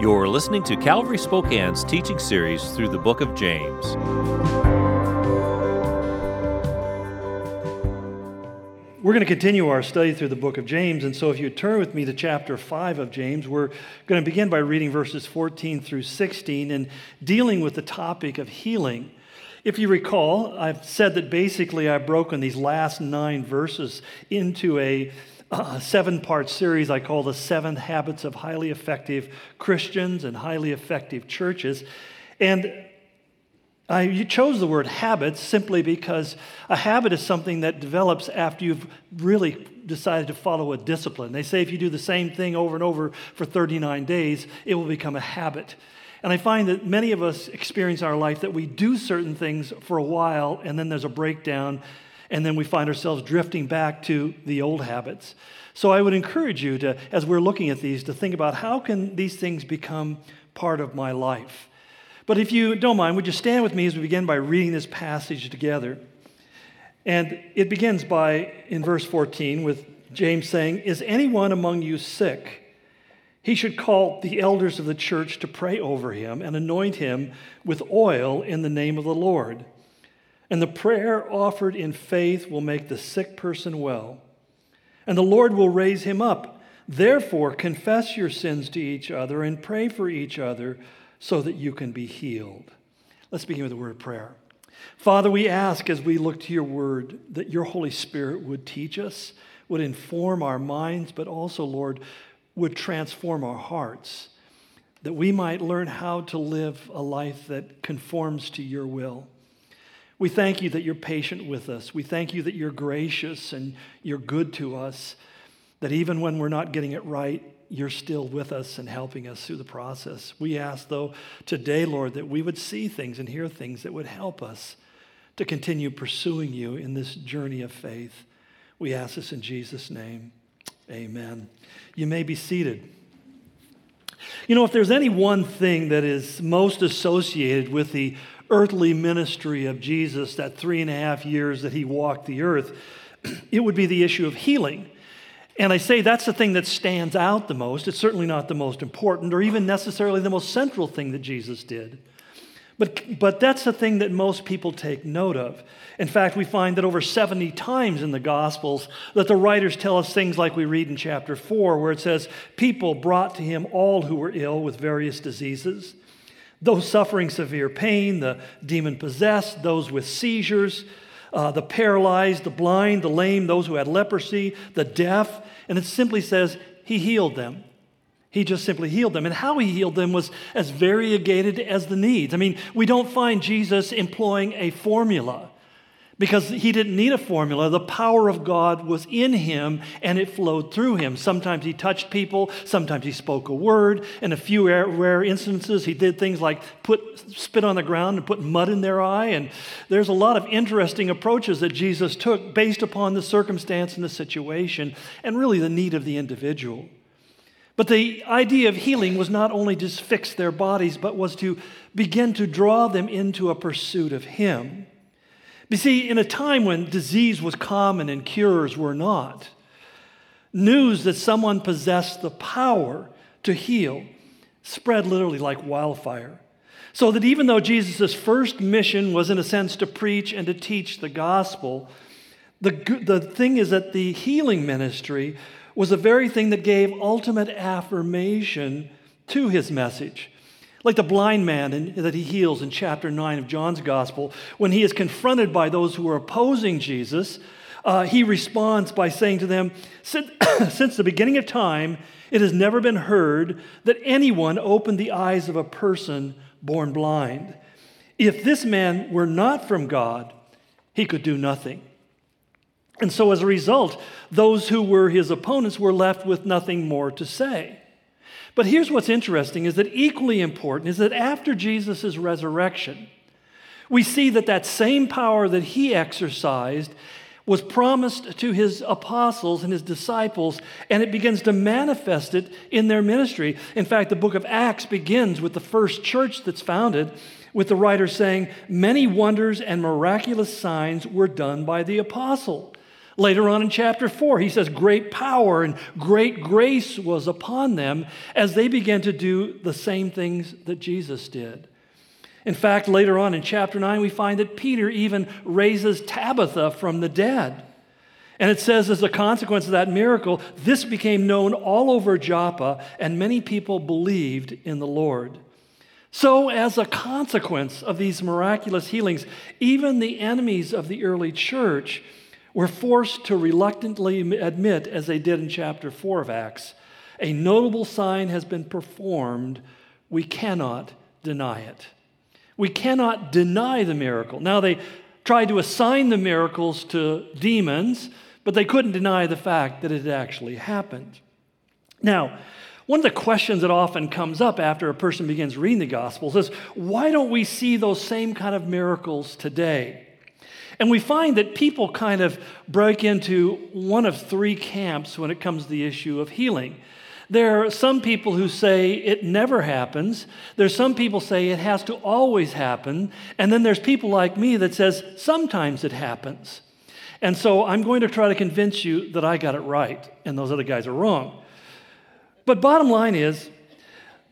You're listening to Calvary Spokane's teaching series through the book of James. We're going to continue our study through the book of James, and so if you turn with me to chapter 5 of James, we're going to begin by reading verses 14 through 16 and dealing with the topic of healing. If you recall, I've said that basically I've broken these last nine verses into a a seven part series I call The Seven Habits of Highly Effective Christians and Highly Effective Churches. And I chose the word habits simply because a habit is something that develops after you've really decided to follow a discipline. They say if you do the same thing over and over for 39 days, it will become a habit. And I find that many of us experience in our life that we do certain things for a while and then there's a breakdown and then we find ourselves drifting back to the old habits. So I would encourage you to, as we're looking at these, to think about how can these things become part of my life. But if you don't mind, would you stand with me as we begin by reading this passage together? And it begins by, in verse 14, with James saying, Is anyone among you sick? He should call the elders of the church to pray over him and anoint him with oil in the name of the Lord. And the prayer offered in faith will make the sick person well. And the Lord will raise him up. Therefore, confess your sins to each other and pray for each other so that you can be healed. Let's begin with a word of prayer. Father, we ask as we look to your word that your Holy Spirit would teach us, would inform our minds, but also, Lord, would transform our hearts, that we might learn how to live a life that conforms to your will. We thank you that you're patient with us. We thank you that you're gracious and you're good to us, that even when we're not getting it right, you're still with us and helping us through the process. We ask, though, today, Lord, that we would see things and hear things that would help us to continue pursuing you in this journey of faith. We ask this in Jesus' name. Amen. You may be seated. You know, if there's any one thing that is most associated with the earthly ministry of Jesus, that three and a half years that he walked the earth, it would be the issue of healing. And I say that's the thing that stands out the most. It's certainly not the most important or even necessarily the most central thing that Jesus did. But, but that's the thing that most people take note of. In fact, we find that over 70 times in the Gospels that the writers tell us things like we read in chapter 4, where it says, People brought to him all who were ill with various diseases those suffering severe pain, the demon possessed, those with seizures, uh, the paralyzed, the blind, the lame, those who had leprosy, the deaf. And it simply says, He healed them. He just simply healed them. And how he healed them was as variegated as the needs. I mean, we don't find Jesus employing a formula because he didn't need a formula. The power of God was in him and it flowed through him. Sometimes he touched people, sometimes he spoke a word. In a few rare instances, he did things like put spit on the ground and put mud in their eye. And there's a lot of interesting approaches that Jesus took based upon the circumstance and the situation and really the need of the individual. But the idea of healing was not only to fix their bodies, but was to begin to draw them into a pursuit of him. You see, in a time when disease was common and cures were not, news that someone possessed the power to heal spread literally like wildfire. So that even though Jesus' first mission was, in a sense, to preach and to teach the gospel, the, the thing is that the healing ministry was the very thing that gave ultimate affirmation to his message. Like the blind man in, that he heals in chapter 9 of John's gospel, when he is confronted by those who are opposing Jesus, uh, he responds by saying to them, since, since the beginning of time, it has never been heard that anyone opened the eyes of a person born blind. If this man were not from God, he could do nothing. And so, as a result, those who were his opponents were left with nothing more to say. But here's what's interesting is that equally important is that after Jesus' resurrection, we see that that same power that he exercised was promised to his apostles and his disciples, and it begins to manifest it in their ministry. In fact, the book of Acts begins with the first church that's founded, with the writer saying, Many wonders and miraculous signs were done by the apostle. Later on in chapter 4, he says, Great power and great grace was upon them as they began to do the same things that Jesus did. In fact, later on in chapter 9, we find that Peter even raises Tabitha from the dead. And it says, as a consequence of that miracle, this became known all over Joppa, and many people believed in the Lord. So, as a consequence of these miraculous healings, even the enemies of the early church were forced to reluctantly admit, as they did in chapter 4 of Acts, a notable sign has been performed. We cannot deny it. We cannot deny the miracle. Now, they tried to assign the miracles to demons, but they couldn't deny the fact that it actually happened. Now, one of the questions that often comes up after a person begins reading the Gospels is why don't we see those same kind of miracles today? And we find that people kind of break into one of three camps when it comes to the issue of healing. There are some people who say it never happens. There's some people say it has to always happen. And then there's people like me that says sometimes it happens. And so I'm going to try to convince you that I got it right and those other guys are wrong. But bottom line is,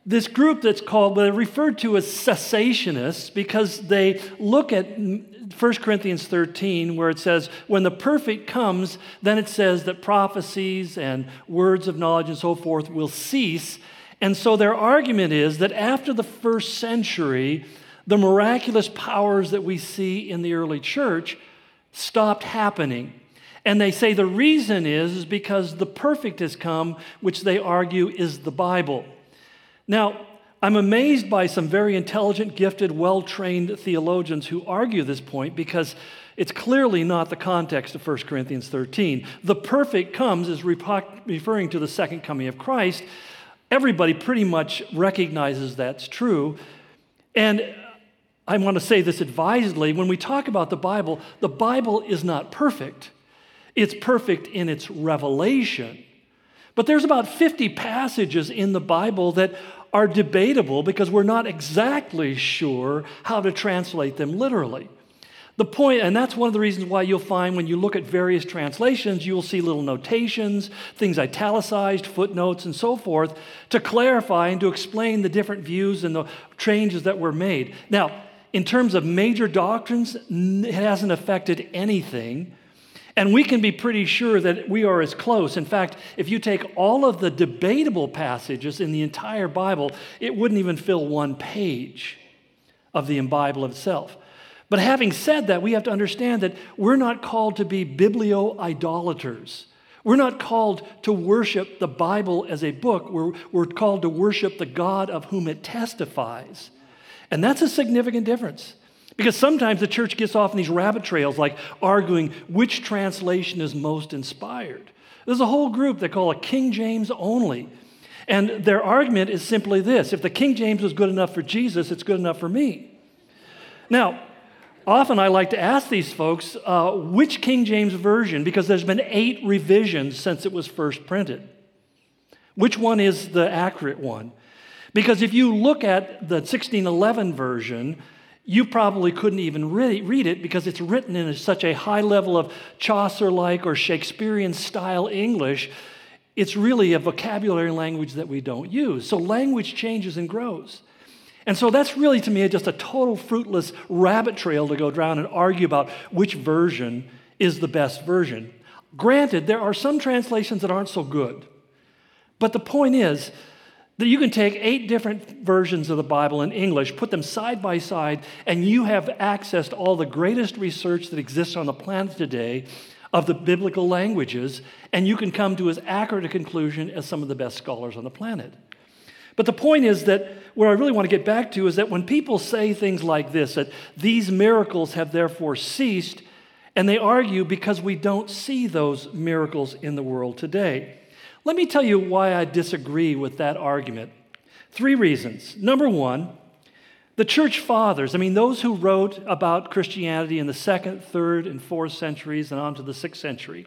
this group that's called, they're referred to as cessationists because they look at 1 Corinthians 13, where it says, when the perfect comes, then it says that prophecies and words of knowledge and so forth will cease. And so their argument is that after the first century, the miraculous powers that we see in the early church stopped happening. And they say the reason is, is because the perfect has come, which they argue is the Bible. Now, I'm amazed by some very intelligent, gifted, well trained theologians who argue this point because it's clearly not the context of 1 Corinthians 13. The perfect comes is referring to the second coming of Christ. Everybody pretty much recognizes that's true. And I want to say this advisedly when we talk about the Bible, the Bible is not perfect, it's perfect in its revelation. But there's about 50 passages in the Bible that are debatable because we're not exactly sure how to translate them literally. The point, and that's one of the reasons why you'll find when you look at various translations, you will see little notations, things italicized, footnotes, and so forth to clarify and to explain the different views and the changes that were made. Now, in terms of major doctrines, it hasn't affected anything and we can be pretty sure that we are as close. In fact, if you take all of the debatable passages in the entire Bible, it wouldn't even fill one page of the Bible itself. But having said that, we have to understand that we're not called to be biblio idolaters. We're not called to worship the Bible as a book. We're, we're called to worship the God of whom it testifies. And that's a significant difference. Because sometimes the church gets off in these rabbit trails, like arguing which translation is most inspired. There's a whole group they call a King James only. And their argument is simply this if the King James was good enough for Jesus, it's good enough for me. Now, often I like to ask these folks uh, which King James version, because there's been eight revisions since it was first printed. Which one is the accurate one? Because if you look at the 1611 version, you probably couldn't even read it because it's written in such a high level of Chaucer like or Shakespearean style English. It's really a vocabulary language that we don't use. So language changes and grows. And so that's really to me just a total fruitless rabbit trail to go down and argue about which version is the best version. Granted, there are some translations that aren't so good. But the point is, that you can take eight different versions of the Bible in English, put them side by side, and you have access to all the greatest research that exists on the planet today of the biblical languages, and you can come to as accurate a conclusion as some of the best scholars on the planet. But the point is that what I really want to get back to is that when people say things like this, that these miracles have therefore ceased, and they argue because we don't see those miracles in the world today. Let me tell you why I disagree with that argument. Three reasons. Number one, the church fathers, I mean, those who wrote about Christianity in the second, third, and fourth centuries and on to the sixth century,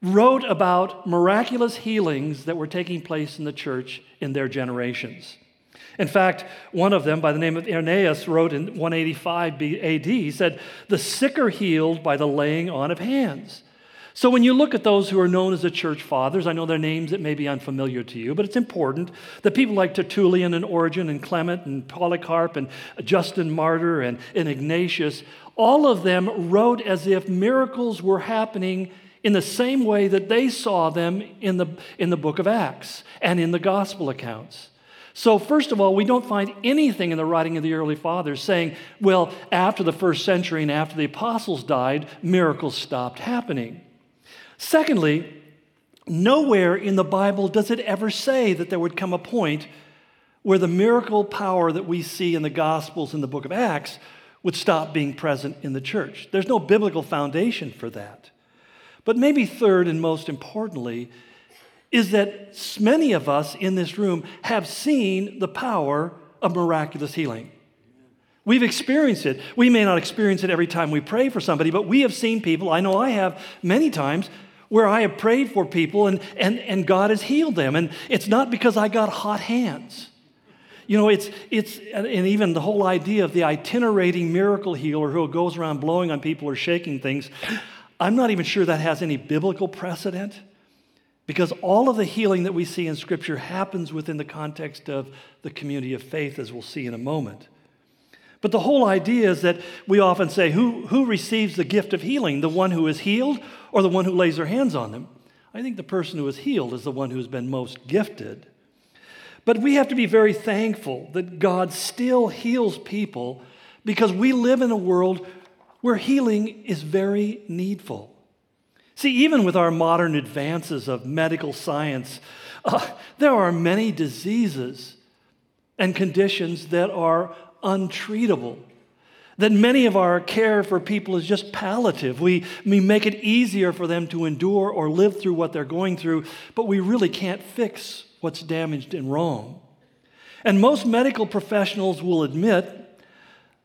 wrote about miraculous healings that were taking place in the church in their generations. In fact, one of them, by the name of Irenaeus, wrote in 185 AD, he said, The sick are healed by the laying on of hands. So when you look at those who are known as the church fathers, I know their names that may be unfamiliar to you, but it's important that people like Tertullian and Origen and Clement and Polycarp and Justin Martyr and, and Ignatius, all of them wrote as if miracles were happening in the same way that they saw them in the, in the book of Acts and in the gospel accounts. So, first of all, we don't find anything in the writing of the early fathers saying, well, after the first century and after the apostles died, miracles stopped happening. Secondly, nowhere in the Bible does it ever say that there would come a point where the miracle power that we see in the Gospels in the book of Acts would stop being present in the church. There's no biblical foundation for that. But maybe third and most importantly, is that many of us in this room have seen the power of miraculous healing. We've experienced it. We may not experience it every time we pray for somebody, but we have seen people, I know I have many times, where I have prayed for people and, and, and God has healed them. And it's not because I got hot hands. You know, it's, it's, and even the whole idea of the itinerating miracle healer who goes around blowing on people or shaking things, I'm not even sure that has any biblical precedent because all of the healing that we see in Scripture happens within the context of the community of faith, as we'll see in a moment. But the whole idea is that we often say, who, who receives the gift of healing? The one who is healed or the one who lays their hands on them? I think the person who is healed is the one who's been most gifted. But we have to be very thankful that God still heals people because we live in a world where healing is very needful. See, even with our modern advances of medical science, uh, there are many diseases and conditions that are untreatable. That many of our care for people is just palliative. We, we make it easier for them to endure or live through what they're going through, but we really can't fix what's damaged and wrong. And most medical professionals will admit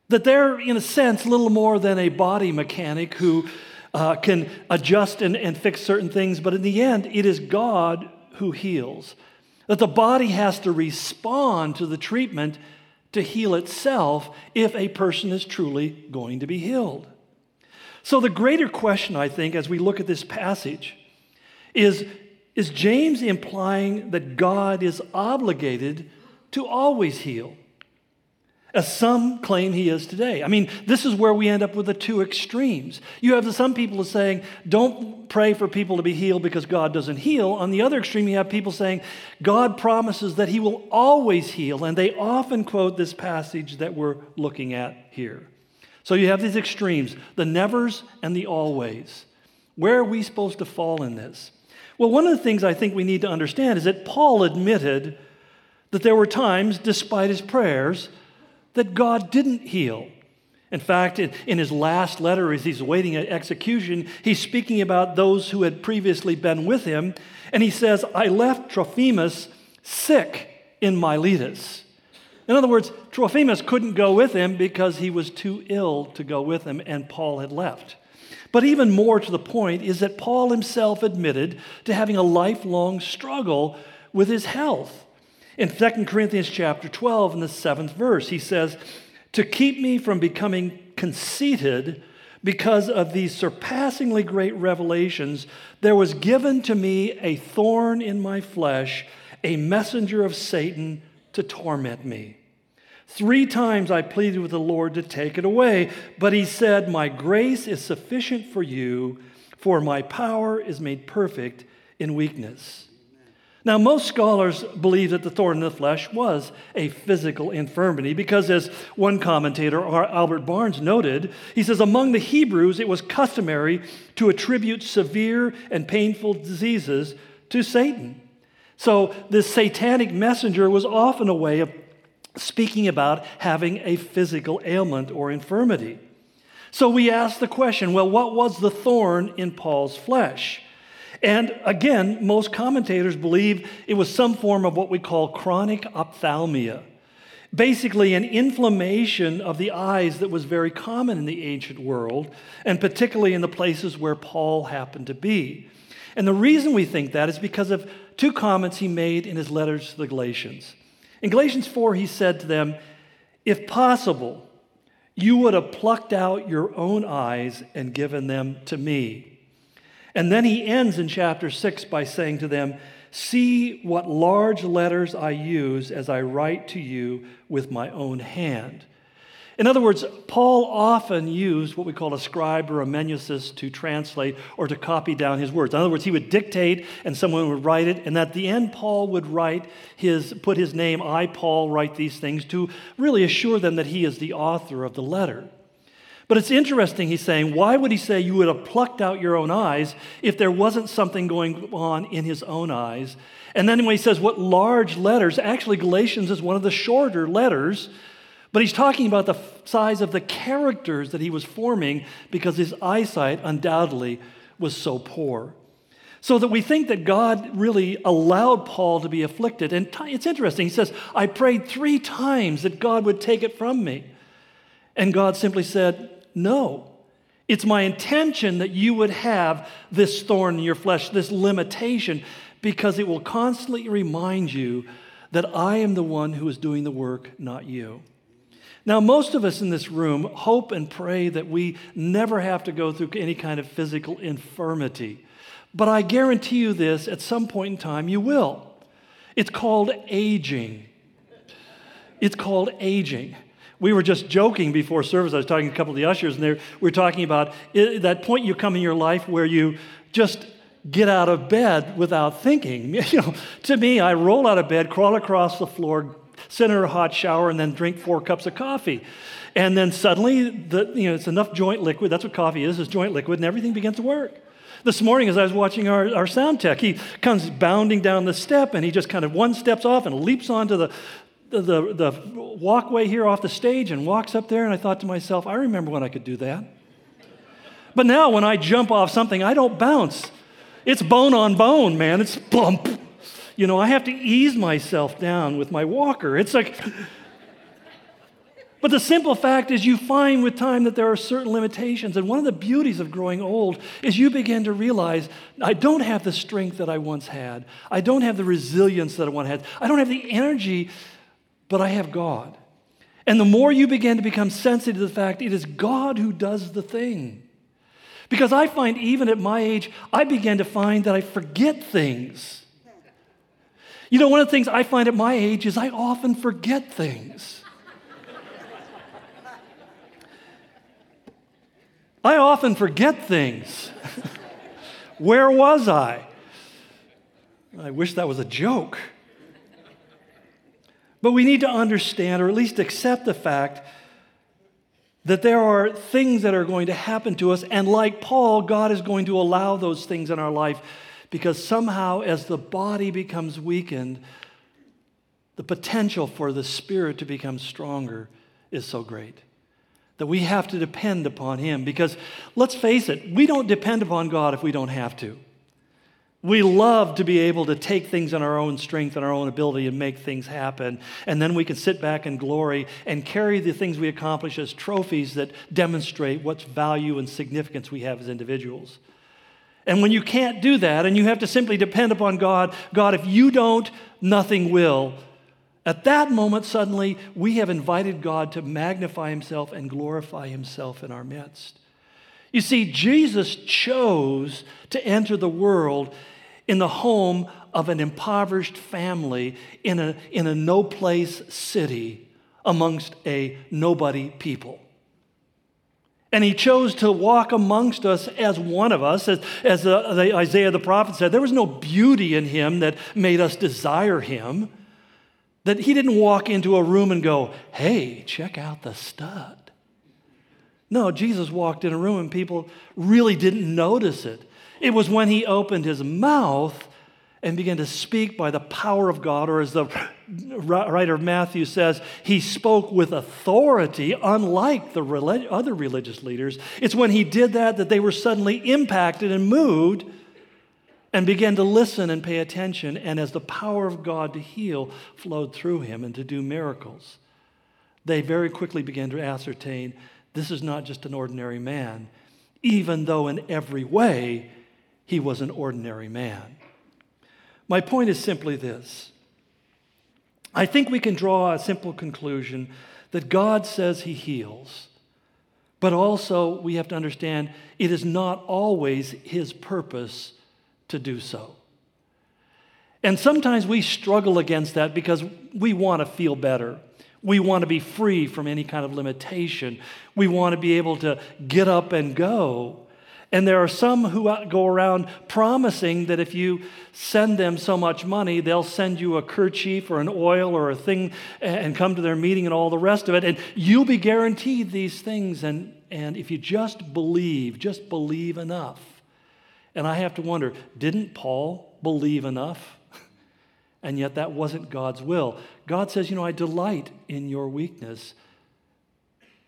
that they're, in a sense, little more than a body mechanic who uh, can adjust and, and fix certain things, but in the end, it is God who heals. That the body has to respond to the treatment to heal itself if a person is truly going to be healed. So, the greater question, I think, as we look at this passage, is is James implying that God is obligated to always heal? As some claim he is today. I mean, this is where we end up with the two extremes. You have some people saying, don't pray for people to be healed because God doesn't heal. On the other extreme, you have people saying, God promises that he will always heal. And they often quote this passage that we're looking at here. So you have these extremes the nevers and the always. Where are we supposed to fall in this? Well, one of the things I think we need to understand is that Paul admitted that there were times, despite his prayers, that God didn't heal. In fact, in his last letter, as he's waiting at execution, he's speaking about those who had previously been with him. And he says, I left Trophimus sick in Miletus. In other words, Trophimus couldn't go with him because he was too ill to go with him, and Paul had left. But even more to the point is that Paul himself admitted to having a lifelong struggle with his health. In 2 Corinthians chapter 12, in the seventh verse, he says, To keep me from becoming conceited because of these surpassingly great revelations, there was given to me a thorn in my flesh, a messenger of Satan to torment me. Three times I pleaded with the Lord to take it away, but he said, My grace is sufficient for you, for my power is made perfect in weakness. Now, most scholars believe that the thorn in the flesh was a physical infirmity because, as one commentator, Albert Barnes, noted, he says, among the Hebrews, it was customary to attribute severe and painful diseases to Satan. So, this satanic messenger was often a way of speaking about having a physical ailment or infirmity. So, we ask the question well, what was the thorn in Paul's flesh? And again, most commentators believe it was some form of what we call chronic ophthalmia. Basically, an inflammation of the eyes that was very common in the ancient world, and particularly in the places where Paul happened to be. And the reason we think that is because of two comments he made in his letters to the Galatians. In Galatians 4, he said to them, If possible, you would have plucked out your own eyes and given them to me. And then he ends in chapter 6 by saying to them, See what large letters I use as I write to you with my own hand. In other words, Paul often used what we call a scribe or amanuensis to translate or to copy down his words. In other words, he would dictate and someone would write it, and at the end, Paul would write his, put his name, I, Paul, write these things to really assure them that he is the author of the letter. But it's interesting, he's saying, why would he say you would have plucked out your own eyes if there wasn't something going on in his own eyes? And then when he says, what large letters, actually, Galatians is one of the shorter letters, but he's talking about the size of the characters that he was forming because his eyesight undoubtedly was so poor. So that we think that God really allowed Paul to be afflicted. And it's interesting. He says, I prayed three times that God would take it from me. And God simply said, no. It's my intention that you would have this thorn in your flesh, this limitation, because it will constantly remind you that I am the one who is doing the work, not you. Now, most of us in this room hope and pray that we never have to go through any kind of physical infirmity. But I guarantee you this at some point in time, you will. It's called aging. It's called aging. We were just joking before service. I was talking to a couple of the ushers, and we were talking about it, that point you come in your life where you just get out of bed without thinking. You know, to me, I roll out of bed, crawl across the floor, sit in a hot shower, and then drink four cups of coffee. And then suddenly, the, you know, it's enough joint liquid. That's what coffee is, is joint liquid, and everything begins to work. This morning, as I was watching our, our sound tech, he comes bounding down the step, and he just kind of one steps off and leaps onto the, the, the walkway here off the stage and walks up there, and I thought to myself, I remember when I could do that. But now when I jump off something, I don't bounce. It's bone on bone, man. It's bump. You know, I have to ease myself down with my walker. It's like, but the simple fact is, you find with time that there are certain limitations. And one of the beauties of growing old is you begin to realize I don't have the strength that I once had. I don't have the resilience that I once had. I don't have the energy but I have God. And the more you begin to become sensitive to the fact it is God who does the thing. Because I find even at my age, I begin to find that I forget things. You know, one of the things I find at my age is I often forget things. I often forget things. Where was I? I wish that was a joke. But we need to understand, or at least accept the fact, that there are things that are going to happen to us. And like Paul, God is going to allow those things in our life because somehow, as the body becomes weakened, the potential for the spirit to become stronger is so great that we have to depend upon Him. Because let's face it, we don't depend upon God if we don't have to. We love to be able to take things in our own strength and our own ability and make things happen. And then we can sit back in glory and carry the things we accomplish as trophies that demonstrate what value and significance we have as individuals. And when you can't do that and you have to simply depend upon God, God, if you don't, nothing will. At that moment, suddenly, we have invited God to magnify himself and glorify himself in our midst. You see, Jesus chose to enter the world in the home of an impoverished family in a, in a no place city amongst a nobody people. And he chose to walk amongst us as one of us, as, as the, the Isaiah the prophet said. There was no beauty in him that made us desire him. That he didn't walk into a room and go, hey, check out the stud. No, Jesus walked in a room and people really didn't notice it. It was when he opened his mouth and began to speak by the power of God, or as the writer of Matthew says, he spoke with authority, unlike the relig- other religious leaders. It's when he did that that they were suddenly impacted and moved and began to listen and pay attention. And as the power of God to heal flowed through him and to do miracles, they very quickly began to ascertain this is not just an ordinary man, even though in every way he was an ordinary man. My point is simply this I think we can draw a simple conclusion that God says he heals, But also, we have to understand it is not always His purpose to do so. And sometimes we struggle against that because we want to feel better. We want to be free from any kind of limitation. We want to be able to get up and go. And there are some who go around promising that if you send them so much money, they'll send you a kerchief or an oil or a thing and come to their meeting and all the rest of it. And you'll be guaranteed these things. And, and if you just believe, just believe enough. And I have to wonder didn't Paul believe enough? and yet that wasn't God's will. God says, You know, I delight in your weakness.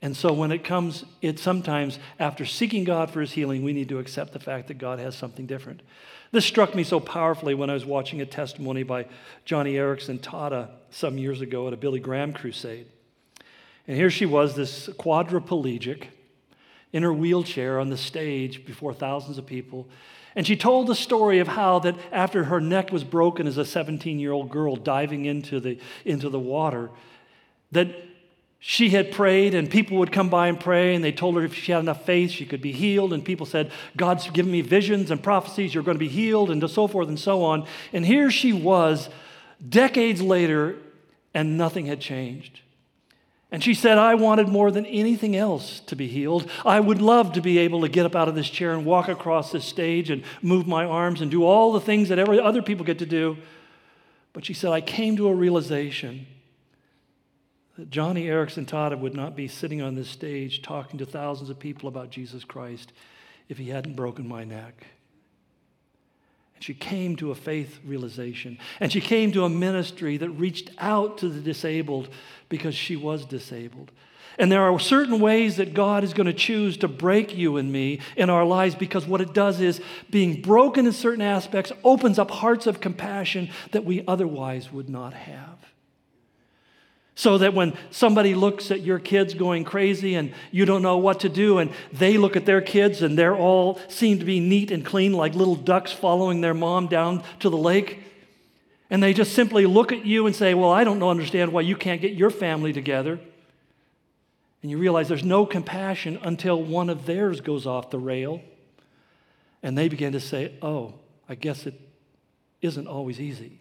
And so when it comes, it sometimes, after seeking God for his healing, we need to accept the fact that God has something different. This struck me so powerfully when I was watching a testimony by Joni Eareckson Tada uh, some years ago at a Billy Graham crusade. And here she was, this quadriplegic, in her wheelchair on the stage before thousands of people. And she told the story of how that after her neck was broken as a 17 year old girl diving into the, into the water, that she had prayed, and people would come by and pray, and they told her if she had enough faith, she could be healed. And people said, God's given me visions and prophecies, you're going to be healed, and so forth and so on. And here she was, decades later, and nothing had changed. And she said, I wanted more than anything else to be healed. I would love to be able to get up out of this chair and walk across this stage and move my arms and do all the things that every other people get to do. But she said, I came to a realization that Eareckson Tada would not be sitting on this stage talking to thousands of people about Jesus Christ if he hadn't broken my neck. And she came to a faith realization. And she came to a ministry that reached out to the disabled because she was disabled. And there are certain ways that God is going to choose to break you and me in our lives because what it does is being broken in certain aspects opens up hearts of compassion that we otherwise would not have. So that when somebody looks at your kids going crazy and you don't know what to do, and they look at their kids and they're all seem to be neat and clean like little ducks following their mom down to the lake, and they just simply look at you and say, Well, I don't understand why you can't get your family together. And you realize there's no compassion until one of theirs goes off the rail. And they begin to say, Oh, I guess it isn't always easy.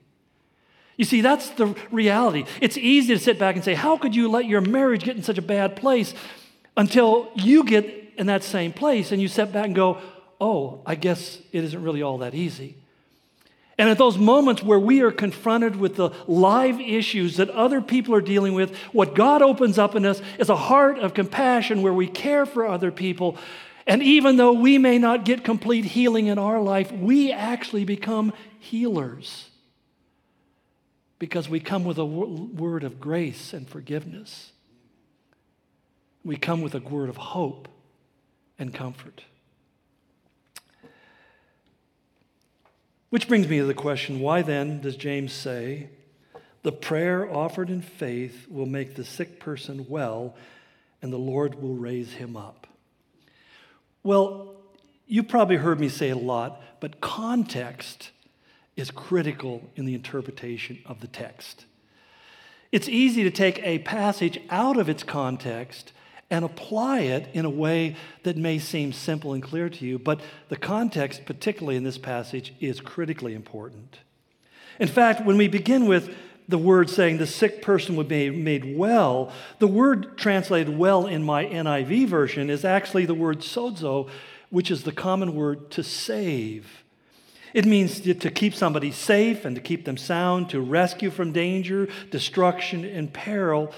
You see, that's the reality. It's easy to sit back and say, How could you let your marriage get in such a bad place until you get in that same place and you sit back and go, Oh, I guess it isn't really all that easy. And at those moments where we are confronted with the live issues that other people are dealing with, what God opens up in us is a heart of compassion where we care for other people. And even though we may not get complete healing in our life, we actually become healers because we come with a word of grace and forgiveness. We come with a word of hope and comfort. Which brings me to the question why then does James say, the prayer offered in faith will make the sick person well, and the Lord will raise him up? Well, you probably heard me say it a lot, but context is critical in the interpretation of the text. It's easy to take a passage out of its context and apply it in a way that may seem simple and clear to you, but the context, particularly in this passage, is critically important. In fact, when we begin with the word saying the sick person would be made well, the word translated well in my NIV version is actually the word sozo, which is the common word to save. It means to keep somebody safe and to keep them sound, to rescue from danger, destruction, and peril.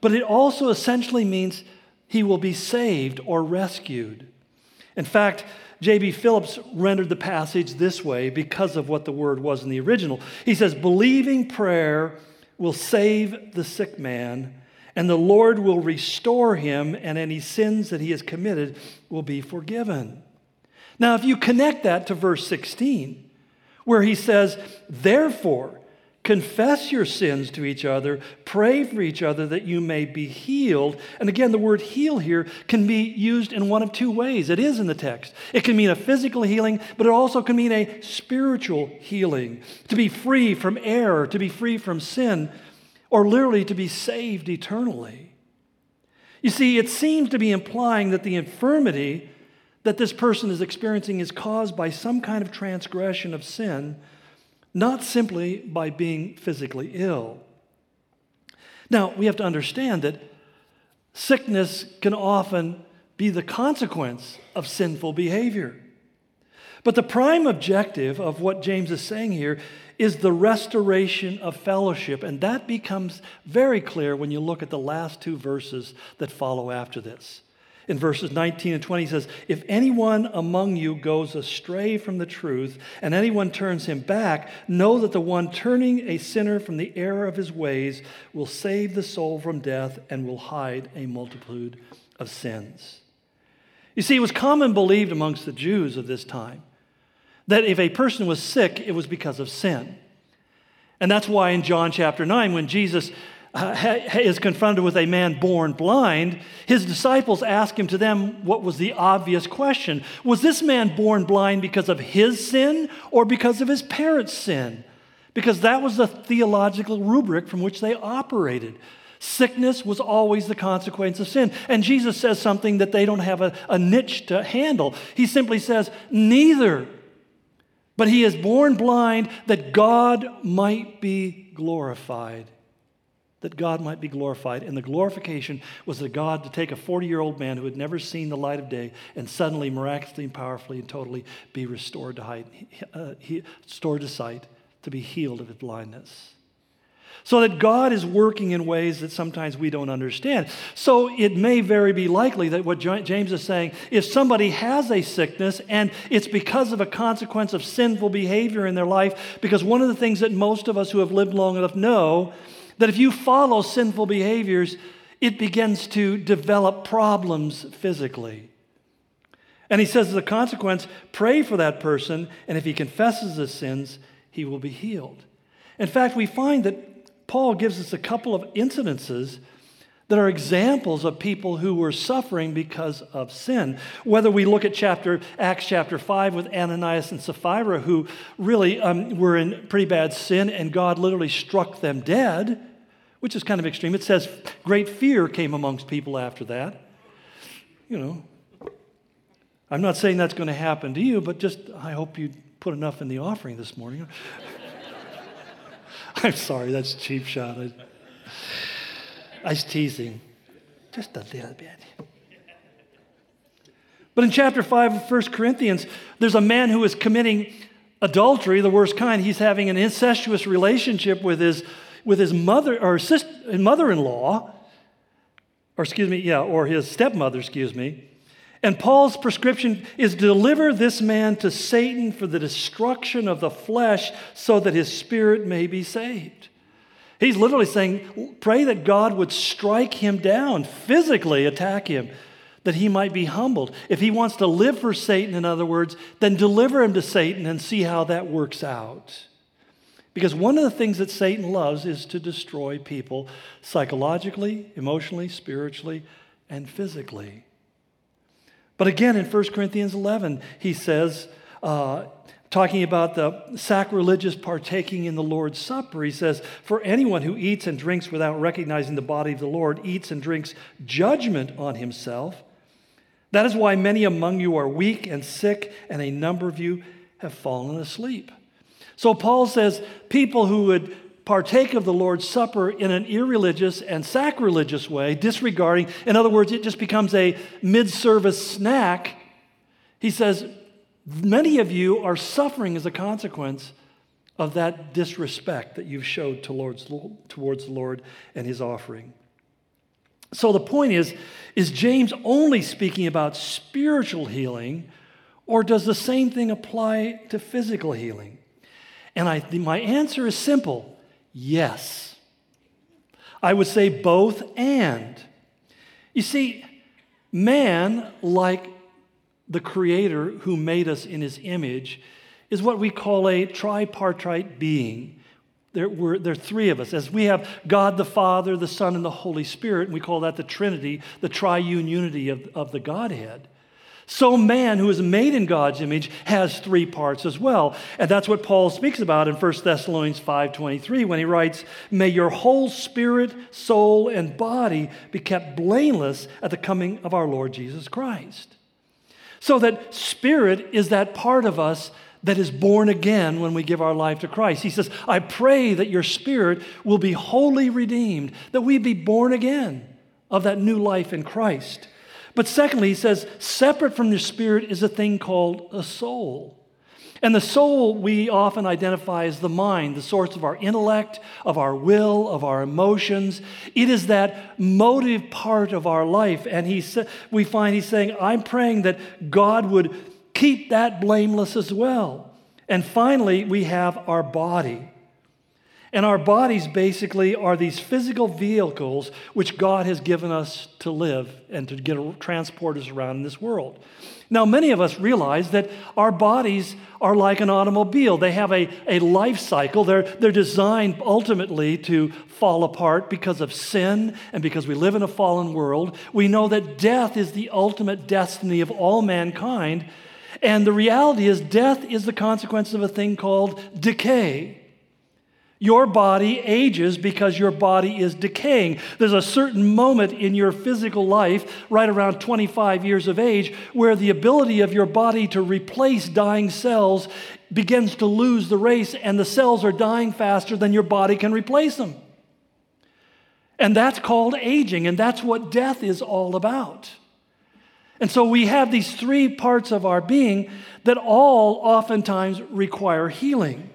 But it also essentially means he will be saved or rescued. In fact, J.B. Phillips rendered the passage this way because of what the word was in the original. He says, Believing prayer will save the sick man, and the Lord will restore him, and any sins that he has committed will be forgiven. Now, if you connect that to verse 16, where he says, Therefore, confess your sins to each other, pray for each other that you may be healed. And again, the word heal here can be used in one of two ways. It is in the text. It can mean a physical healing, but it also can mean a spiritual healing, to be free from error, to be free from sin, or literally to be saved eternally. You see, it seems to be implying that the infirmity that this person is experiencing is caused by some kind of transgression of sin, not simply by being physically ill. Now, we have to understand that sickness can often be the consequence of sinful behavior. But the prime objective of what James is saying here is the restoration of fellowship. And that becomes very clear when you look at the last two verses that follow after this. In verses 19 and 20, he says, If anyone among you goes astray from the truth, and anyone turns him back, know that the one turning a sinner from the error of his ways will save the soul from death and will hide a multitude of sins. You see, it was common believed amongst the Jews of this time that if a person was sick, it was because of sin. And that's why in John chapter 9, when Jesus uh, is confronted with a man born blind, his disciples ask him to them what was the obvious question Was this man born blind because of his sin or because of his parents' sin? Because that was the theological rubric from which they operated. Sickness was always the consequence of sin. And Jesus says something that they don't have a, a niche to handle. He simply says, Neither but he is born blind that God might be glorified. That God might be glorified. And the glorification was the God to take a 40 year old man who had never seen the light of day and suddenly, miraculously, and powerfully, and totally be restored to, height, uh, restored to sight, to be healed of his blindness. So that God is working in ways that sometimes we don't understand. So it may very be likely that what James is saying, if somebody has a sickness and it's because of a consequence of sinful behavior in their life, because one of the things that most of us who have lived long enough know, that if you follow sinful behaviors, it begins to develop problems physically. And he says, as a consequence, pray for that person, and if he confesses his sins, he will be healed. In fact, we find that Paul gives us a couple of incidences that are examples of people who were suffering because of sin. Whether we look at chapter Acts chapter 5 with Ananias and Sapphira, who really um, were in pretty bad sin, and God literally struck them dead, which is kind of extreme. It says great fear came amongst people after that. You know, I'm not saying that's going to happen to you, but just I hope you put enough in the offering this morning. I'm sorry, that's cheap shot. I, I was teasing just a little bit. But in chapter 5 of 1 Corinthians, there's a man who is committing adultery, the worst kind. He's having an incestuous relationship with his, with his mother or sister, mother-in-law, or excuse me, yeah, or his stepmother, excuse me. And Paul's prescription is deliver this man to Satan for the destruction of the flesh so that his spirit may be saved. He's literally saying, pray that God would strike him down, physically attack him, that he might be humbled. If he wants to live for Satan, in other words, then deliver him to Satan and see how that works out. Because one of the things that Satan loves is to destroy people psychologically, emotionally, spiritually, and physically. But again, in 1 Corinthians 11, he says, uh, talking about the sacrilegious partaking in the Lord's Supper, he says, For anyone who eats and drinks without recognizing the body of the Lord eats and drinks judgment on himself. That is why many among you are weak and sick, and a number of you have fallen asleep. So Paul says, people who would partake of the Lord's Supper in an irreligious and sacrilegious way, disregarding, in other words, it just becomes a mid service snack. He says, Many of you are suffering as a consequence of that disrespect that you've showed towards, the Lord and his offering. So the point is is James only speaking about spiritual healing, or does the same thing apply to physical healing? And I, my answer is simple Yes. I would say both and. You see, man, like the Creator who made us in his image, is what we call a tripartite being. There, were, there are three of us. As we have God the Father, the Son, and the Holy Spirit, and we call that the Trinity, the triune unity of, of the Godhead. So, man who is made in God's image has three parts as well. And that's what Paul speaks about in 1 Thessalonians 5.23 when he writes, May your whole spirit, soul, and body be kept blameless at the coming of our Lord Jesus Christ. So that spirit is that part of us that is born again when we give our life to Christ. He says, I pray that your spirit will be wholly redeemed, that we be born again of that new life in Christ. But secondly, he says, separate from your spirit is a thing called a soul. And the soul we often identify as the mind, the source of our intellect, of our will, of our emotions. It is that motive part of our life. And he sa- we find he's saying, I'm praying that God would keep that blameless as well. And finally, we have our body. And our bodies basically are these physical vehicles which God has given us to live and to get transport us around in this world. Now, many of us realize that our bodies are like an automobile. They have a, a life cycle. They're, they're designed ultimately to fall apart because of sin and because we live in a fallen world. We know that death is the ultimate destiny of all mankind. And the reality is, death is the consequence of a thing called decay. Your body ages because your body is decaying. There's a certain moment in your physical life, right around 25 years of age, where the ability of your body to replace dying cells begins to lose the race, and the cells are dying faster than your body can replace them. And that's called aging, and that's what death is all about. And so we have these three parts of our being that all oftentimes require healing.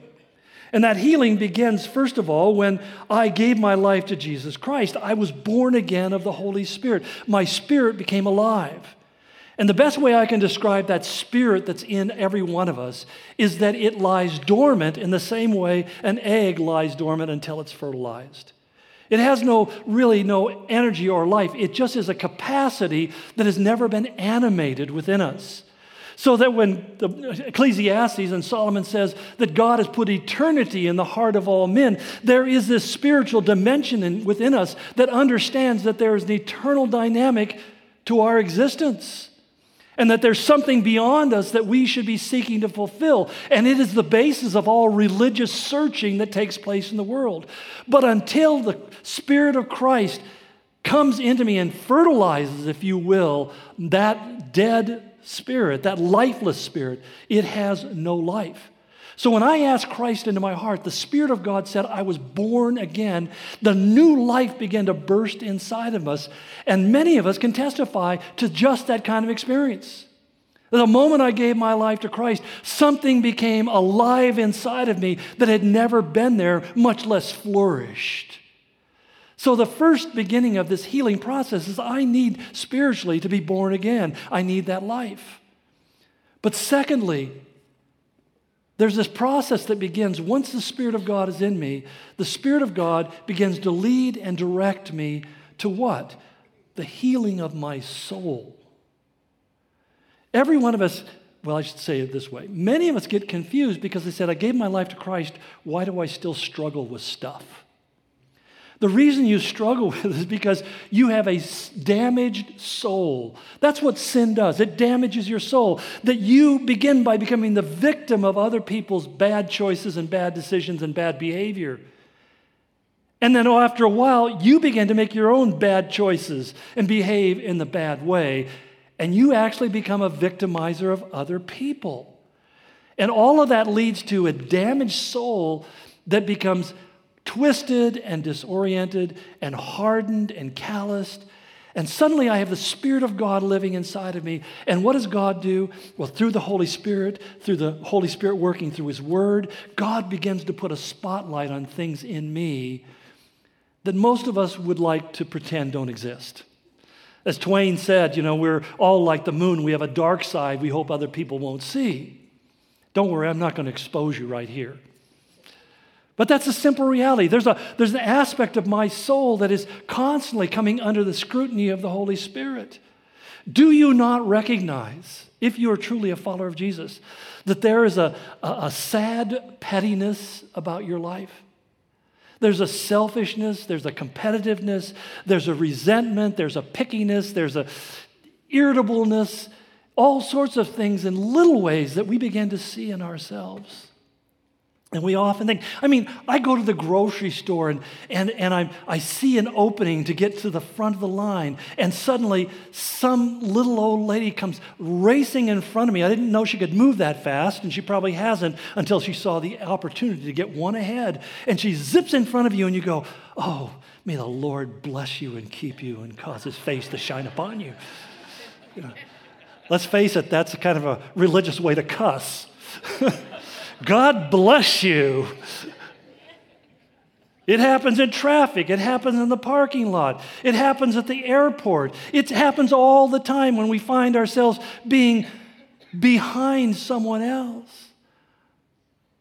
And that healing begins, first of all, when I gave my life to Jesus Christ. I was born again of the Holy Spirit. My spirit became alive. And the best way I can describe that spirit that's in every one of us is that it lies dormant in the same way an egg lies dormant until it's fertilized. It has no, really no energy or life. It just is a capacity that has never been animated within us. So that when the Ecclesiastes and Solomon says that God has put eternity in the heart of all men, there is this spiritual dimension in, within us that understands that there is an eternal dynamic to our existence. And that there's something beyond us that we should be seeking to fulfill. And it is the basis of all religious searching that takes place in the world. But until the Spirit of Christ comes into me and fertilizes, if you will, that dead spirit, that lifeless spirit, it has no life. So when I asked Christ into my heart, the Spirit of God said, I was born again. The new life began to burst inside of us. And many of us can testify to just that kind of experience. The moment I gave my life to Christ, something became alive inside of me that had never been there, much less flourished. So, the first beginning of this healing process is I need spiritually to be born again. I need that life. But secondly, there's this process that begins once the Spirit of God is in me, the Spirit of God begins to lead and direct me to what? The healing of my soul. Every one of us, well, I should say it this way many of us get confused because they said, I gave my life to Christ. Why do I still struggle with stuff? The reason you struggle with it is because you have a damaged soul. That's what sin does. It damages your soul. That you begin by becoming the victim of other people's bad choices and bad decisions and bad behavior. And then after a while, you begin to make your own bad choices and behave in the bad way. And you actually become a victimizer of other people. And all of that leads to a damaged soul that becomes twisted and disoriented and hardened and calloused. And suddenly I have the Spirit of God living inside of me. And what does God do? Well, through the Holy Spirit, through the Holy Spirit working through His Word, God begins to put a spotlight on things in me that most of us would like to pretend don't exist. As Twain said, you know, we're all like the moon. We have a dark side we hope other people won't see. Don't worry, I'm not going to expose you right here. But that's a simple reality. There's, a, there's an aspect of my soul that is constantly coming under the scrutiny of the Holy Spirit. Do you not recognize, if you are truly a follower of Jesus, that there is a, a, a sad pettiness about your life? There's a selfishness, there's a competitiveness, there's a resentment, there's a pickiness, there's a irritableness, all sorts of things in little ways that we begin to see in ourselves. And we often think, I mean, I go to the grocery store and, and, and I, I see an opening to get to the front of the line, and suddenly some little old lady comes racing in front of me. I didn't know she could move that fast, and she probably hasn't until she saw the opportunity to get one ahead. And she zips in front of you, and you go, Oh, may the Lord bless you and keep you and cause his face to shine upon you. you know, let's face it, that's kind of a religious way to cuss. God bless you. It happens in traffic. It happens in the parking lot. It happens at the airport. It happens all the time when we find ourselves being behind someone else.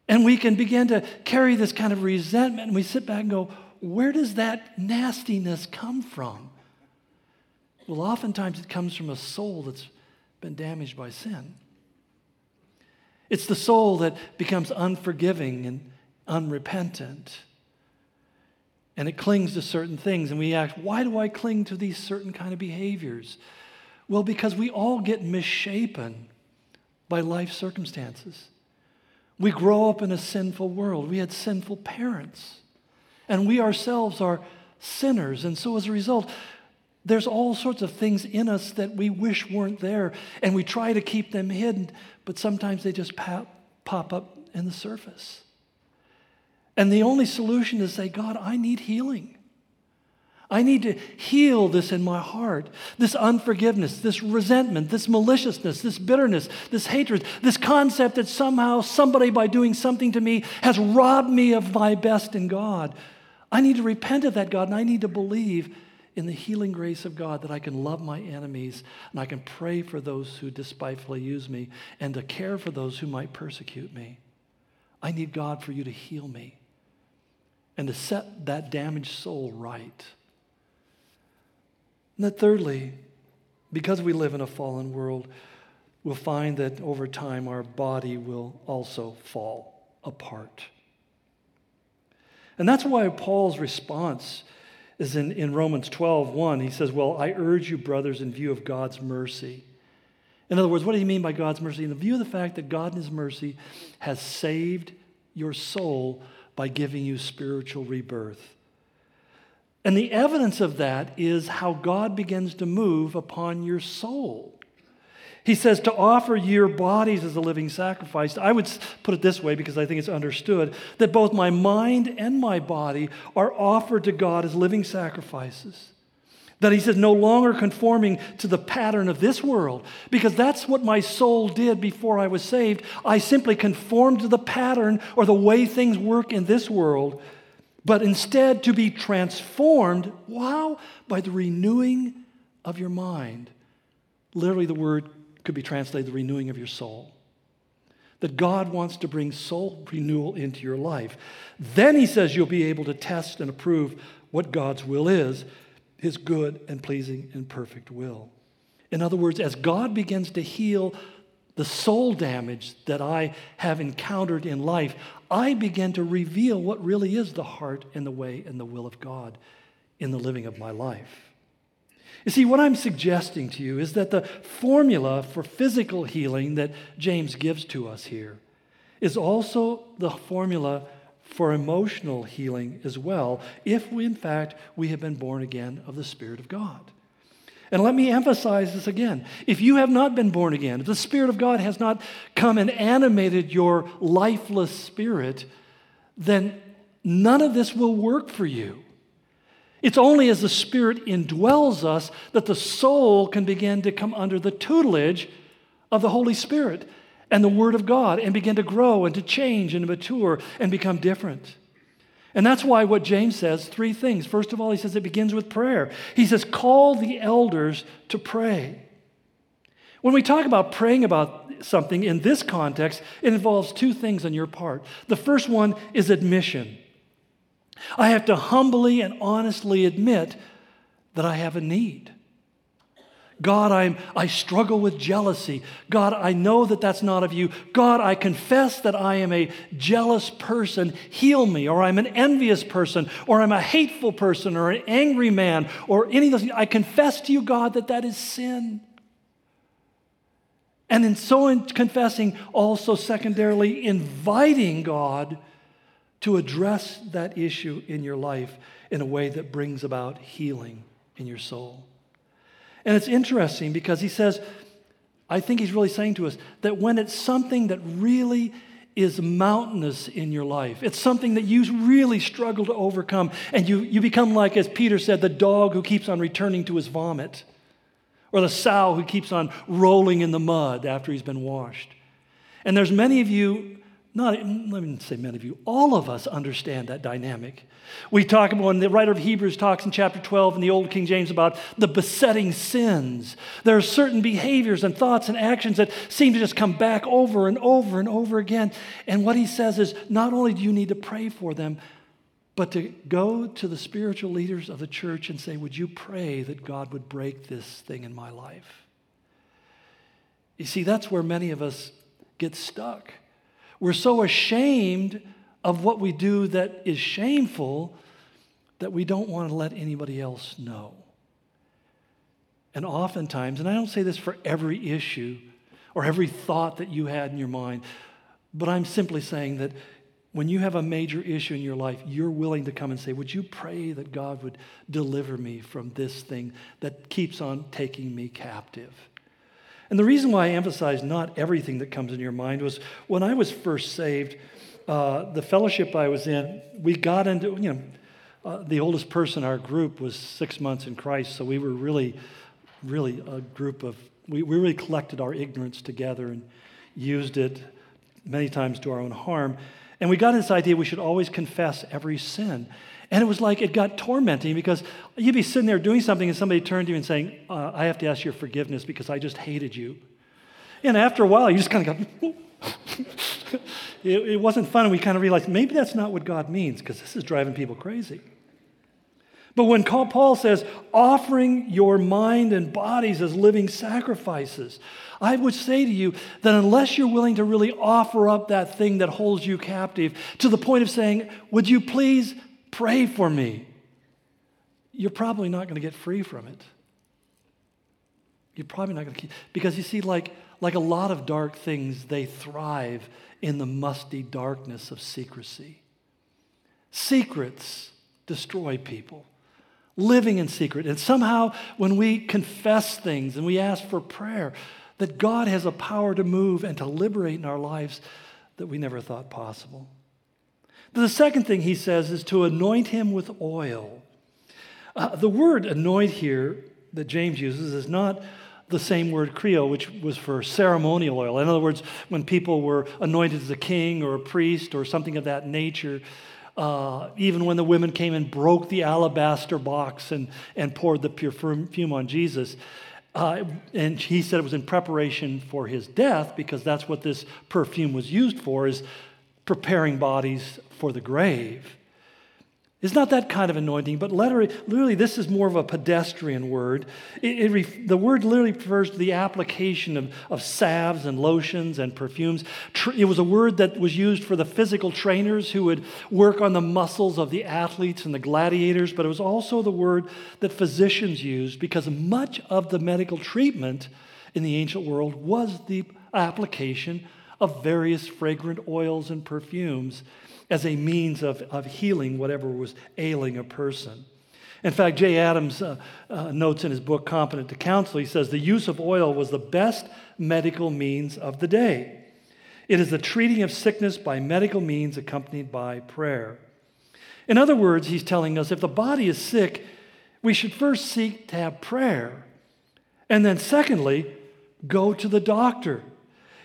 And we can begin to carry this kind of resentment, and we sit back and go, Where does that nastiness come from? Well, oftentimes it comes from a soul that's been damaged by sin. It's the soul that becomes unforgiving and unrepentant. And it clings to certain things. And we ask, why do I cling to these certain kind of behaviors? Well, because we all get misshapen by life circumstances. We grow up in a sinful world. We had sinful parents. And we ourselves are sinners. And so as a result, there's all sorts of things in us that we wish weren't there, and we try to keep them hidden, but sometimes they just pop, pop up in the surface. And the only solution is say, God, I need healing. I need to heal this in my heart this unforgiveness, this resentment, this maliciousness, this bitterness, this hatred, this concept that somehow somebody, by doing something to me, has robbed me of my best in God. I need to repent of that, God, and I need to believe in the healing grace of God that I can love my enemies and I can pray for those who despitefully use me and to care for those who might persecute me. I need God for you to heal me and to set that damaged soul right. And that thirdly, because we live in a fallen world, we'll find that over time our body will also fall apart. And that's why Paul's response is in, in Romans 12, 1. He says, Well, I urge you, brothers, in view of God's mercy. In other words, what do you mean by God's mercy? In the view of the fact that God in His mercy has saved your soul by giving you spiritual rebirth. And the evidence of that is how God begins to move upon your soul. He says to offer your bodies as a living sacrifice. I would put it this way because I think it's understood that both my mind and my body are offered to God as living sacrifices. That he says, no longer conforming to the pattern of this world, because that's what my soul did before I was saved. I simply conformed to the pattern or the way things work in this world, but instead to be transformed, wow, by the renewing of your mind. Literally, the word could be translated the renewing of your soul. That God wants to bring soul renewal into your life. Then he says you'll be able to test and approve what God's will is, his good and pleasing and perfect will. In other words, as God begins to heal the soul damage that I have encountered in life, I begin to reveal what really is the heart and the way and the will of God in the living of my life. You see, what I'm suggesting to you is that the formula for physical healing that James gives to us here is also the formula for emotional healing as well, if we, in fact, we have been born again of the Spirit of God. And let me emphasize this again. If you have not been born again, if the Spirit of God has not come and animated your lifeless spirit, then none of this will work for you. It's only as the Spirit indwells us that the soul can begin to come under the tutelage of the Holy Spirit and the Word of God and begin to grow and to change and mature and become different. And that's why what James says three things. First of all, he says it begins with prayer. He says, call the elders to pray. When we talk about praying about something in this context, it involves two things on your part. The first one is admission. I have to humbly and honestly admit that I have a need. God, I'm, I struggle with jealousy. God, I know that that's not of you. God, I confess that I am a jealous person. Heal me. Or I'm an envious person. Or I'm a hateful person. Or an angry man. Or any of those. I confess to you, God, that that is sin. And in so in confessing, also secondarily inviting God to address that issue in your life in a way that brings about healing in your soul. And it's interesting because he says, I think he's really saying to us that when it's something that really is mountainous in your life, it's something that you really struggle to overcome, and you, you become like, as Peter said, the dog who keeps on returning to his vomit, or the sow who keeps on rolling in the mud after he's been washed. And there's many of you not, mm, let me say many of you, all of us understand that dynamic. We talk about when the writer of Hebrews talks in chapter 12 in the Old King James about the besetting sins. There are certain behaviors and thoughts and actions that seem to just come back over and over and over again. And what he says is not only do you need to pray for them, but to go to the spiritual leaders of the church and say, Would you pray that God would break this thing in my life? You see, that's where many of us get stuck. We're so ashamed of what we do that is shameful that we don't want to let anybody else know. And oftentimes, and I don't say this for every issue or every thought that you had in your mind, but I'm simply saying that when you have a major issue in your life, you're willing to come and say, Would you pray that God would deliver me from this thing that keeps on taking me captive? And the reason why I emphasize not everything that comes in your mind was when I was first saved, uh, the fellowship I was in, we got into, you know, uh, the oldest person in our group was six months in Christ, so we were really, really a group of, we, we really collected our ignorance together and used it many times to our own harm. And we got this idea we should always confess every sin. And it was like it got tormenting because you'd be sitting there doing something and somebody turned to you and saying, uh, I have to ask your forgiveness because I just hated you. And after a while, you just kind of go, it, it wasn't fun. And we kind of realized maybe that's not what God means because this is driving people crazy. But when Paul says, offering your mind and bodies as living sacrifices, I would say to you that unless you're willing to really offer up that thing that holds you captive to the point of saying, Would you please Pray for me. You're probably not going to get free from it. You're probably not going to keep, because you see, like, like a lot of dark things, they thrive in the musty darkness of secrecy. Secrets destroy people. Living in secret. And somehow, when we confess things and we ask for prayer, that God has a power to move and to liberate in our lives that we never thought possible. The second thing he says is to anoint him with oil. Uh, the word anoint here that James uses is not the same word chrio, which was for ceremonial oil. In other words, when people were anointed as a king or a priest or something of that nature, uh, even when the women came and broke the alabaster box and, and poured the perfume on Jesus. Uh, and he said it was in preparation for his death because that's what this perfume was used for is preparing bodies for the grave. It's not that kind of anointing, but literally, this is more of a pedestrian word. It, it, the word literally refers to the application of, of salves and lotions and perfumes. It was a word that was used for the physical trainers who would work on the muscles of the athletes and the gladiators, but it was also the word that physicians used because much of the medical treatment in the ancient world was the application of various fragrant oils and perfumes as a means of, of healing whatever was ailing a person. In fact, Jay Adams uh, uh, notes in his book, Competent to Counsel, he says the use of oil was the best medical means of the day. It is the treating of sickness by medical means accompanied by prayer. In other words, he's telling us if the body is sick, we should first seek to have prayer. And then, secondly, go to the doctor.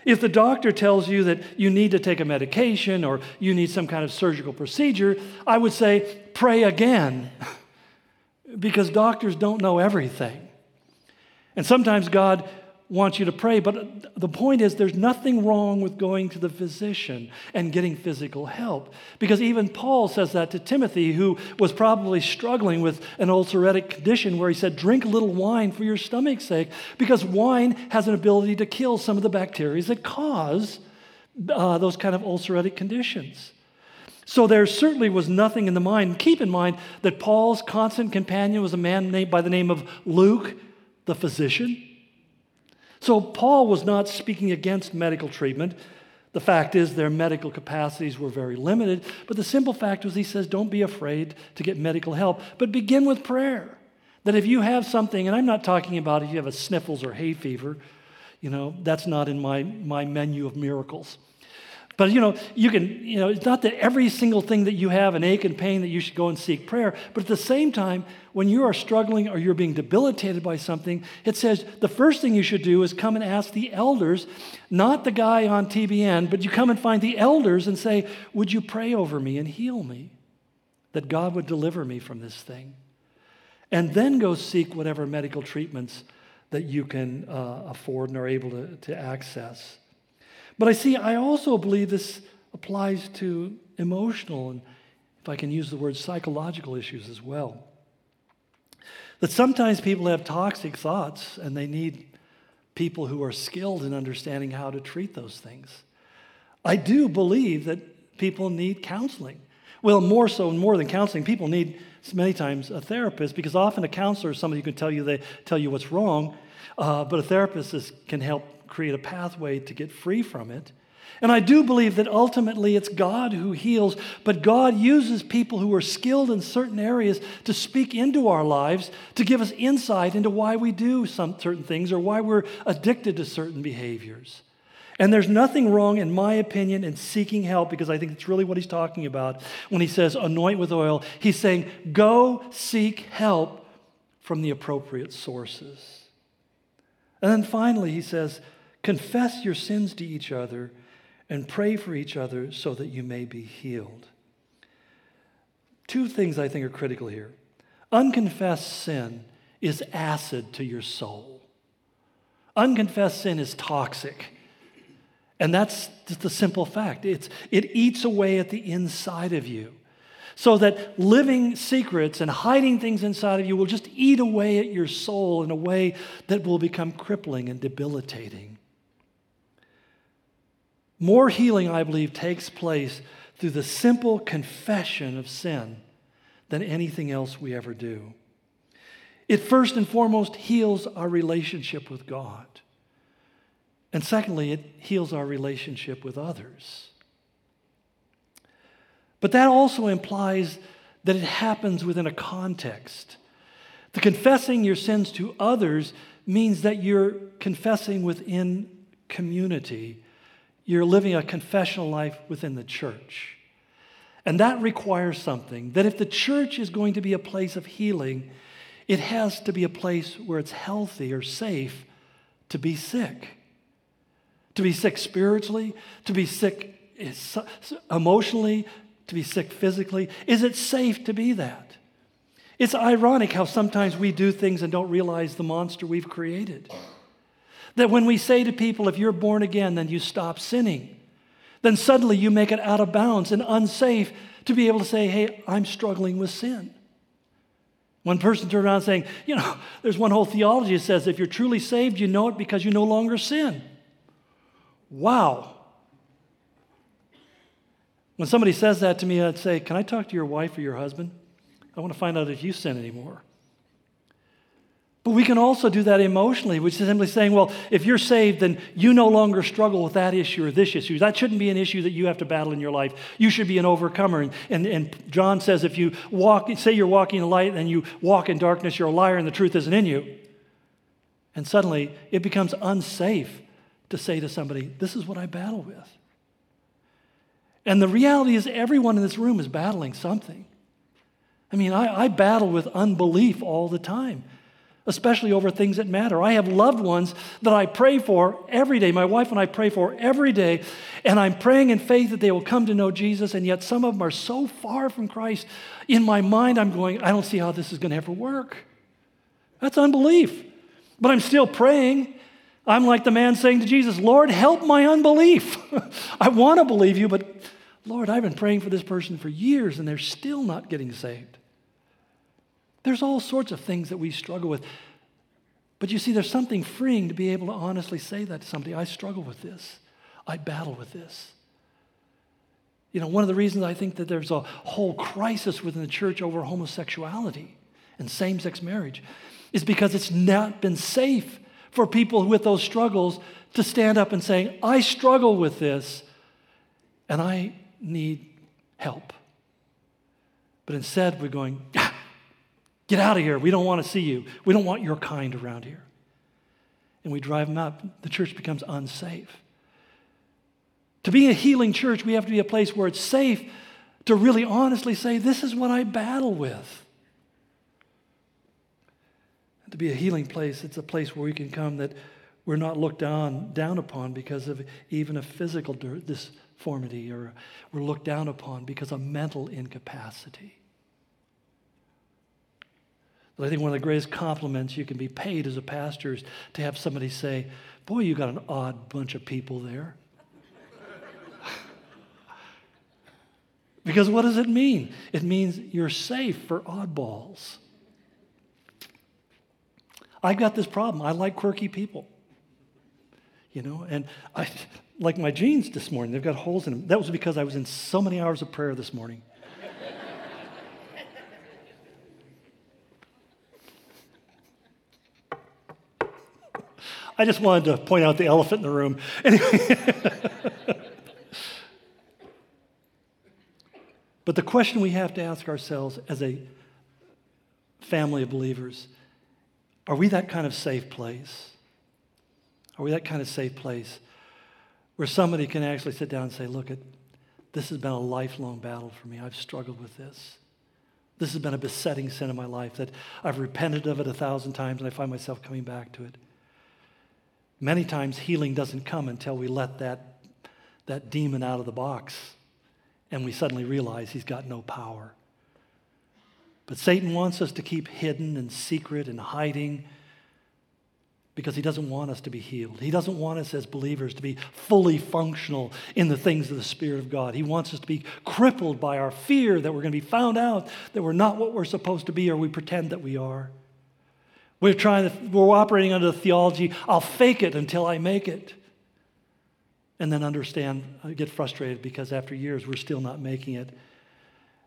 If the doctor tells you that you need to take a medication or you need some kind of surgical procedure, I would say pray again because doctors don't know everything. And sometimes God wants you to pray, but the point is there's nothing wrong with going to the physician and getting physical help. Because even Paul says that to Timothy, who was probably struggling with an ulceratic condition, where he said, Drink a little wine for your stomach's sake, because wine has an ability to kill some of the bacteria that cause uh, those kind of ulceratic conditions. So there certainly was nothing in the mind. Keep in mind that Paul's constant companion was a man named by the name of Luke, the physician. So Paul was not speaking against medical treatment. The fact is, their medical capacities were very limited. But the simple fact was, he says, don't be afraid to get medical help, but begin with prayer. That if you have something, and I'm not talking about if you have a sniffles or hay fever, you know, that's not in my, my menu of miracles. But you know, you can, you know, it's not that every single thing that you have, an ache and pain, that you should go and seek prayer. But at the same time, when you are struggling or you're being debilitated by something, it says the first thing you should do is come and ask the elders, not the guy on TBN, but you come and find the elders and say, Would you pray over me and heal me? That God would deliver me from this thing. And then go seek whatever medical treatments that you can uh, afford and are able to, to access. But I see, I also believe this applies to emotional and, if I can use the word, psychological issues as well. That sometimes people have toxic thoughts and they need people who are skilled in understanding how to treat those things. I do believe that people need counseling. Well, more so more than counseling, people need many times a therapist because often a counselor is somebody who can tell you they tell you what's wrong, uh, but a therapist is, can help create a pathway to get free from it. And I do believe that ultimately it's God who heals, but God uses people who are skilled in certain areas to speak into our lives to give us insight into why we do some certain things or why we're addicted to certain behaviors. And there's nothing wrong, in my opinion, in seeking help because I think it's really what he's talking about when he says anoint with oil. He's saying, go seek help from the appropriate sources. And then finally, he says, Confess your sins to each other and pray for each other so that you may be healed. Two things I think are critical here. Unconfessed sin is acid to your soul. Unconfessed sin is toxic. And that's just the simple fact. It's, it eats away at the inside of you. So that living secrets and hiding things inside of you will just eat away at your soul in a way that will become crippling and debilitating. More healing, I believe, takes place through the simple confession of sin than anything else we ever do. It first and foremost heals our relationship with God. And secondly, it heals our relationship with others. But that also implies that it happens within a context. The confessing your sins to others means that you're confessing within community you're living a confessional life within the church. And that requires something that if the church is going to be a place of healing, it has to be a place where it's healthy or safe to be sick. To be sick spiritually, to be sick eh, emotionally, to be sick physically. Is it safe to be that? It's ironic how sometimes we do things and don't realize the monster we've created. That when we say to people, if you're born again, then you stop sinning, then suddenly you make it out of bounds and unsafe to be able to say, hey, I'm struggling with sin. One person turned around saying, you know, there's one whole theology that says if you're truly saved, you know it because you no longer sin. Wow. When somebody says that to me, I'd say, Can I talk to your wife or your husband? I want to find out if you sin anymore. But we can also do that emotionally, which is simply saying, well, if you're saved, then you no longer struggle with that issue or this issue. That shouldn't be an issue that you have to battle in your life. You should be an overcomer. And, and, and John says, if you walk, say you're walking in light and you walk in darkness, you're a liar and the truth isn't in you. And suddenly it becomes unsafe to say to somebody, this is what I battle with. And the reality is, everyone in this room is battling something. I mean, I, I battle with unbelief all the time especially over things that matter. I have loved ones that I pray for every day. My wife and I pray for every day, and I'm praying in faith that they will come to know Jesus, and yet some of them are so far from Christ. In my mind, I'm going, I don't see how this is going to ever work. That's unbelief. But I'm still praying. I'm like the man saying to Jesus, Lord, help my unbelief. I want to believe you, but Lord, I've been praying for this person for years, and they're still not getting saved. There's all sorts of things that we struggle with. But you see, there's something freeing to be able to honestly say that to somebody. I struggle with this. I battle with this. You know, one of the reasons I think that there's a whole crisis within the church over homosexuality and same sex marriage is because it's not been safe for people with those struggles to stand up and say, I struggle with this and I need help. But instead, we're going, ah, get out of here. We don't want to see you. We don't want your kind around here. And we drive them out. The church becomes unsafe. To be a healing church, we have to be a place where it's safe to really honestly say, This is what I battle with. And to be a healing place, it's a place where we can come that we're not looked down, down upon because of even a physical disformity, or we're looked down upon because of mental incapacity. But I think one of the greatest compliments you can be paid as a pastor is to have somebody say, Boy, you got an odd bunch of people there. because what does it mean? It means you're safe for oddballs. I've got this problem. I like quirky people. You know, and I like my jeans this morning, they've got holes in them. That was because I was in so many hours of prayer this morning. I just wanted to point out the elephant in the room. Anyway. but the question we have to ask ourselves as a family of believers are we that kind of safe place? Are we that kind of safe place where somebody can actually sit down and say, Look, it, this has been a lifelong battle for me. I've struggled with this. This has been a besetting sin in my life that I've repented of it a thousand times and I find myself coming back to it. Many times healing doesn't come until we let that, that demon out of the box and we suddenly realize he's got no power. But Satan wants us to keep hidden and secret and hiding because he doesn't want us to be healed. He doesn't want us as believers to be fully functional in the things of the Spirit of God. He wants us to be crippled by our fear that we're going to be found out that we're not what we're supposed to be or we pretend that we are. We're trying to, we're operating under the theology, I'll fake it until I make it. And then understand, uh, get frustrated because after years we're still not making it.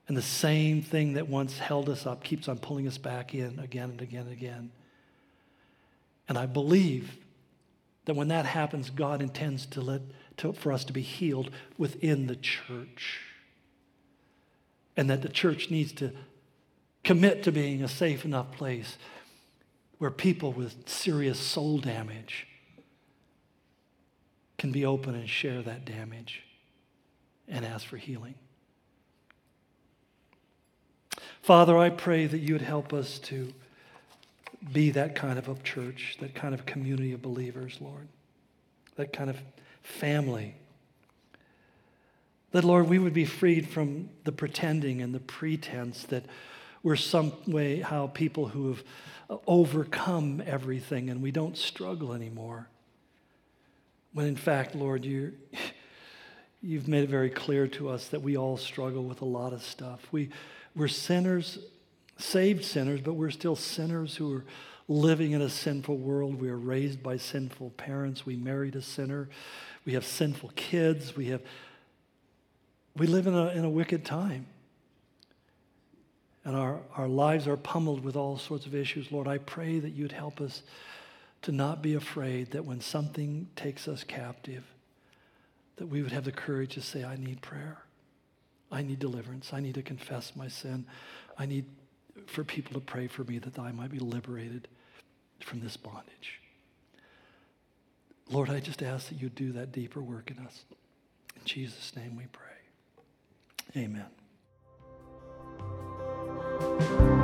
And the same thing that once held us up keeps on pulling us back in again and again and again. And I believe that when that happens, God intends to let, to, for us to be healed within the church. And that the church needs to commit to being a safe enough place where people with serious soul damage can be open and share that damage and ask for healing. Father, I pray that you would help us to be that kind of a church, that kind of community of believers, Lord, that kind of family. That, Lord, we would be freed from the pretending and the pretense that we're some way how people who have overcome everything and we don't struggle anymore. When in fact, Lord, you you've made it very clear to us that we all struggle with a lot of stuff. We, we're sinners, saved sinners, but we're still sinners who are living in a sinful world. We are raised by sinful parents. We married a sinner. We have sinful kids. We, have, we live in a, in a wicked time and our, our lives are pummeled with all sorts of issues, Lord, I pray that you'd help us to not be afraid that when something takes us captive, that we would have the courage to say, I need prayer. I need deliverance. I need to confess my sin. I need for people to pray for me that I might be liberated from this bondage. Lord, I just ask that you do that deeper work in us. In Jesus' name we pray. Amen. Thank you